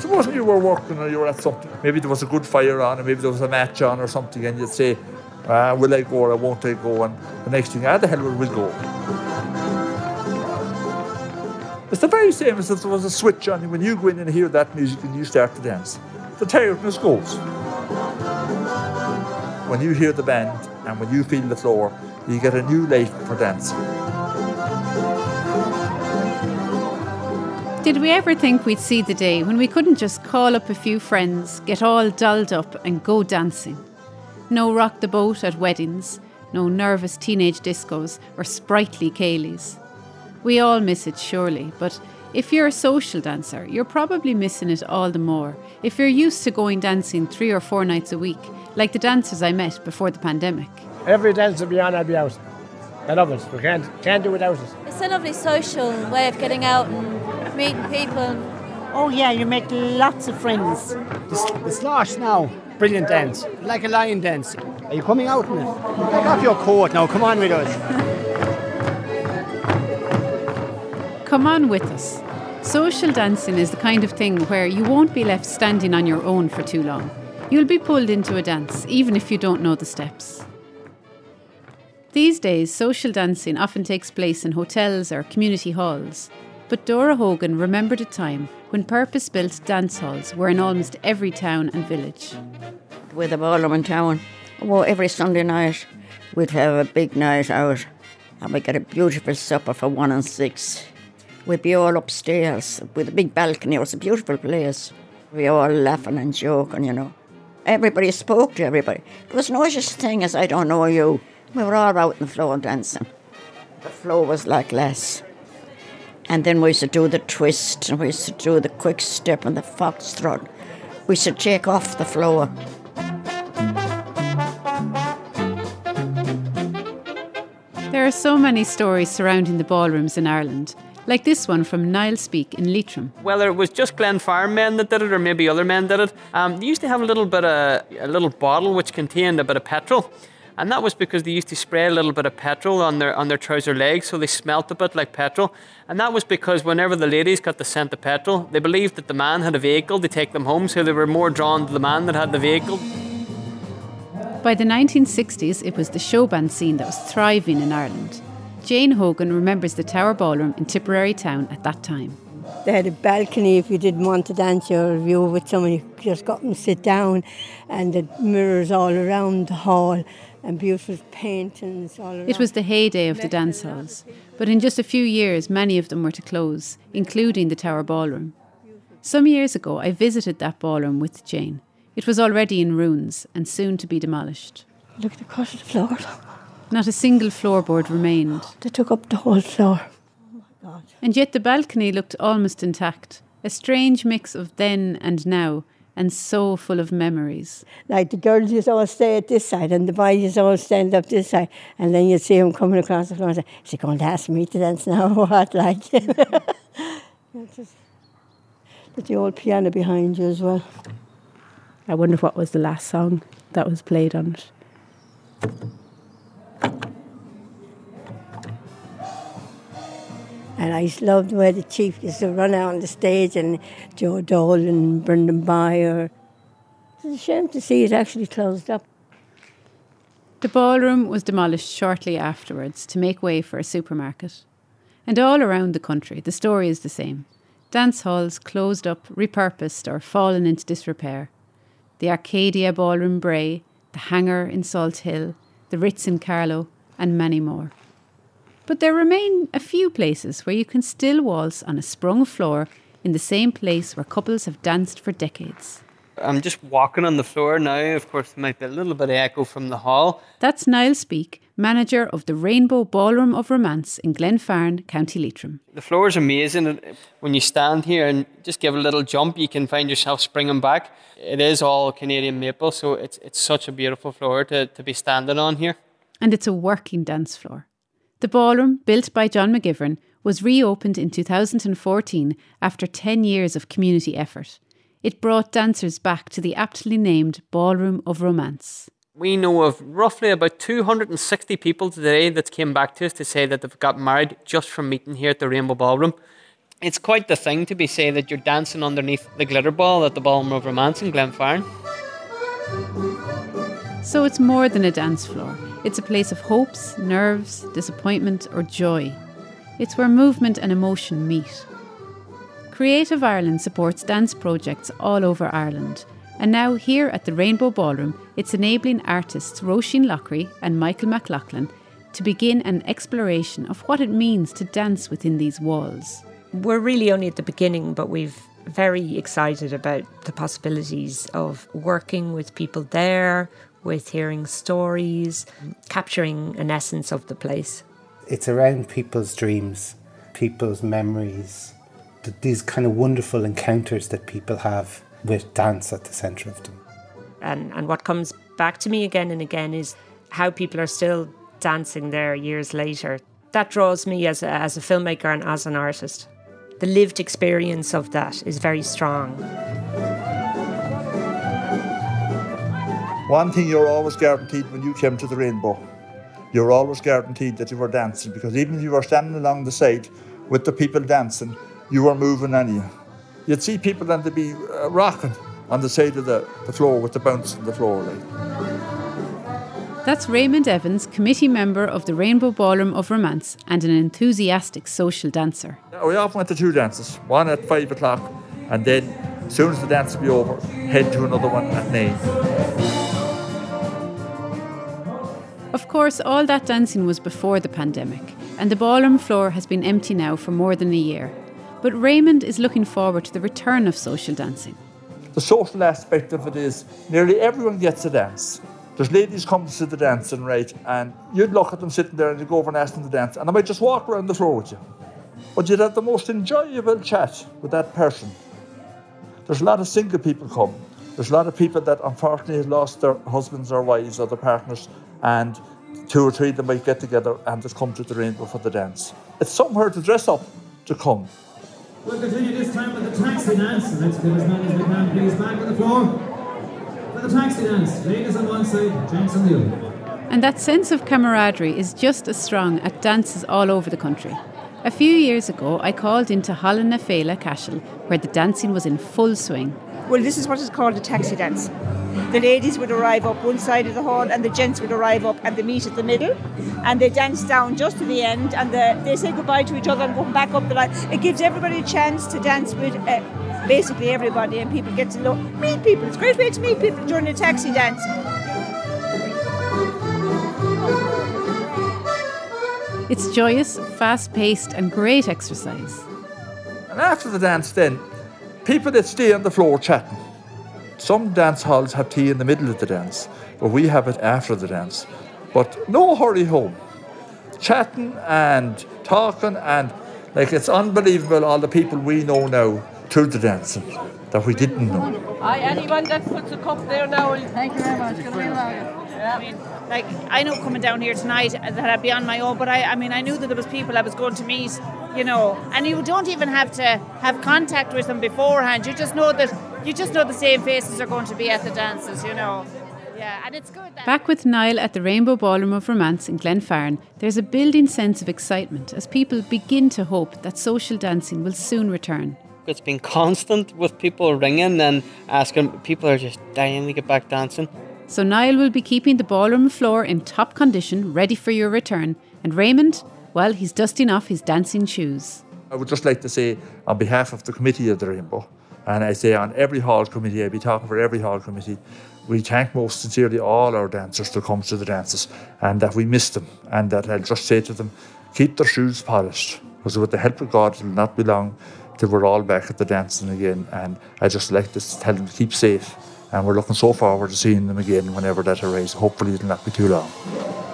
Suppose you were working or you were at something, maybe there was a good fire on, or maybe there was a match on or something, and you'd say, ah, will I go or won't I go? And the next thing, ah, the hell will we go? It's the very same as if there was a switch on when you go in and hear that music and you start to dance. The tiredness goes. When you hear the band and when you feel the floor, you get a new life for dancing. Did we ever think we'd see the day when we couldn't just call up a few friends, get all dolled up, and go dancing? No rock the boat at weddings, no nervous teenage discos or sprightly céilís. We all miss it, surely, but if you're a social dancer, you're probably missing it all the more. If you're used to going dancing three or four nights a week, like the dancers I met before the pandemic. Every dance will be on, I'll be out. I love it. We can't, can't do without it. It's a lovely social way of getting out and meeting people. Oh, yeah, you make lots of friends. The, the slosh now, brilliant dance. Like a lion dance. Are you coming out in it? Take off your coat now, come on with us. Come on with us. Social dancing is the kind of thing where you won't be left standing on your own for too long. You'll be pulled into a dance, even if you don't know the steps. These days, social dancing often takes place in hotels or community halls. But Dora Hogan remembered a time when purpose built dance halls were in almost every town and village. With a ballroom in town, well, every Sunday night we'd have a big night out and we'd get a beautiful supper for one and six. We'd be all upstairs with a big balcony. It was a beautiful place. We all laughing and joking, you know. Everybody spoke to everybody. There was no such thing as I don't know you. We were all out on the floor dancing. The floor was like glass. And then we used to do the twist and we used to do the quick step and the foxtrot. We used to take off the floor. There are so many stories surrounding the ballrooms in Ireland, like this one from Niall Speak in Leitrim. Whether it was just Glenfarne men that did it or maybe other men did it, um, they used to have a little bit of a little bottle which contained a bit of petrol. And that was because they used to spray a little bit of petrol on their on their trouser legs so they smelt a bit like petrol. And that was because whenever the ladies got the scent of petrol, they believed that the man had a vehicle to take them home, so they were more drawn to the man that had the vehicle. By the 1960s, it was the show band scene that was thriving in Ireland. Jane Hogan remembers the Tower Ballroom in Tipperary town at that time. They had a balcony if you didn't want to dance your view with someone, you just got and sit down, and the mirrors all around the hall and beautiful paintings all around. It was the heyday of the dance halls, but in just a few years, many of them were to close, including the Tower Ballroom. Some years ago, I visited that ballroom with Jane. It was already in ruins and soon to be demolished. Look at the cut of the floor. Not a single floorboard remained. They took up the whole floor. And yet the balcony looked almost intact, a strange mix of then and now, and so full of memories. Like the girls used to all stay at this side and the boys used to all stand up this side and then you'd see them coming across the floor and say, Is he going to ask me to dance now or what? Like But the old piano behind you as well. I wonder what was the last song that was played on it. And I just loved way the chief used to run out on the stage and Joe Dolan and Brendan Bowyer. It's a shame to see it actually closed up. The ballroom was demolished shortly afterwards to make way for a supermarket. And all around the country, the story is the same. Dance halls closed up, repurposed, or fallen into disrepair. The Arcadia Ballroom Bray, the Hangar in Salt Hill, the Ritz in Carlow, and many more. But there remain a few places where you can still waltz on a sprung floor in the same place where couples have danced for decades. I'm just walking on the floor now. Of course, there might be a little bit of echo from the hall. That's Niall Speak, manager of the Rainbow Ballroom of Romance in Glenfarne, County Leitrim. The floor is amazing. When you stand here and just give a little jump, you can find yourself springing back. It is all Canadian maple, so it's, it's such a beautiful floor to, to be standing on here. And it's a working dance floor. The ballroom, built by John McGivern, was reopened in 2014 after 10 years of community effort. It brought dancers back to the aptly named Ballroom of Romance. We know of roughly about 260 people today that came back to us to say that they've got married just from meeting here at the Rainbow Ballroom. It's quite the thing to be say that you're dancing underneath the glitter ball at the Ballroom of Romance in Glenfarne. So it's more than a dance floor. It's a place of hopes, nerves, disappointment, or joy. It's where movement and emotion meet. Creative Ireland supports dance projects all over Ireland, and now here at the Rainbow Ballroom, it's enabling artists Roisin Lockery and Michael McLaughlin to begin an exploration of what it means to dance within these walls. We're really only at the beginning, but we've very excited about the possibilities of working with people there, with hearing stories, capturing an essence of the place. It's around people's dreams, people's memories, these kind of wonderful encounters that people have with dance at the centre of them. And, and what comes back to me again and again is how people are still dancing there years later. That draws me as a, as a filmmaker and as an artist. The lived experience of that is very strong. One thing you're always guaranteed when you came to the rainbow, you're always guaranteed that you were dancing because even if you were standing along the side with the people dancing, you were moving on you. You'd see people then to be uh, rocking on the side of the, the floor with the bounce on the floor. Like. That's Raymond Evans, committee member of the Rainbow Ballroom of Romance and an enthusiastic social dancer. We often went to two dances, one at five o'clock, and then as soon as the dance would be over, head to another one at nine. Of course, all that dancing was before the pandemic, and the ballroom floor has been empty now for more than a year. But Raymond is looking forward to the return of social dancing. The social aspect of it is nearly everyone gets a dance. There's ladies come to the dancing, right? And you'd look at them sitting there and you go over and ask them to dance, and I might just walk around the floor with you. But you'd have the most enjoyable chat with that person. There's a lot of single people come. There's a lot of people that unfortunately have lost their husbands or wives or their partners, and two or three of them might get together and just come to the rainbow for the dance. It's somewhere to dress up to come. We'll continue this time with the taxi dance. Let's get as many as we can, please, back on the floor for the taxi dance. Ladies on one side, gents on the other. And that sense of camaraderie is just as strong at dances all over the country. A few years ago, I called into Halla na Féile Cashel, where the dancing was in full swing. Well, this is what is called a taxi dance. The ladies would arrive up one side of the hall, and the gents would arrive up and they meet at the middle, and they dance down just to the end, and the, they say goodbye to each other and come back up the line. It gives everybody a chance to dance with uh, basically everybody, and people get to know, meet people. It's a great way to meet people during a taxi dance. It's joyous, fast paced, and great exercise. And after the dance, then, people that stay on the floor chatting. Some dance halls have tea in the middle of the dance, but we have it after the dance. But no hurry home. Chatting and talking, and like it's unbelievable all the people we know now to the dancing that we didn't know. Hi, anyone that puts a cup there now. Thank you very much. Yeah. I mean, like I know coming down here tonight that I'd be on my own, but I, I mean, I knew that there was people I was going to meet, you know, and you don't even have to have contact with them beforehand. You just know that you just know the same faces are going to be at the dances, you know. Yeah, and it's good. Back with Niall at the Rainbow Ballroom of Romance in Glenfarne, there's a building sense of excitement as people begin to hope that social dancing will soon return. It's been constant with people ringing and asking. People are just dying to get back dancing. So Niall will be keeping the ballroom floor in top condition, ready for your return. And Raymond, well, he's dusting off his dancing shoes. I would just like to say, on behalf of the committee of the Rainbow, and I say on every hall committee, I'll be talking for every hall committee, we thank most sincerely all our dancers to come to the dances and that we miss them and that I'll just say to them, keep their shoes polished because with the help of God, it'll not be long till we're all back at the dancing again. And I just like to tell them to keep safe. And we're looking so forward to seeing them again whenever that arrives. Hopefully, it'll not be too long.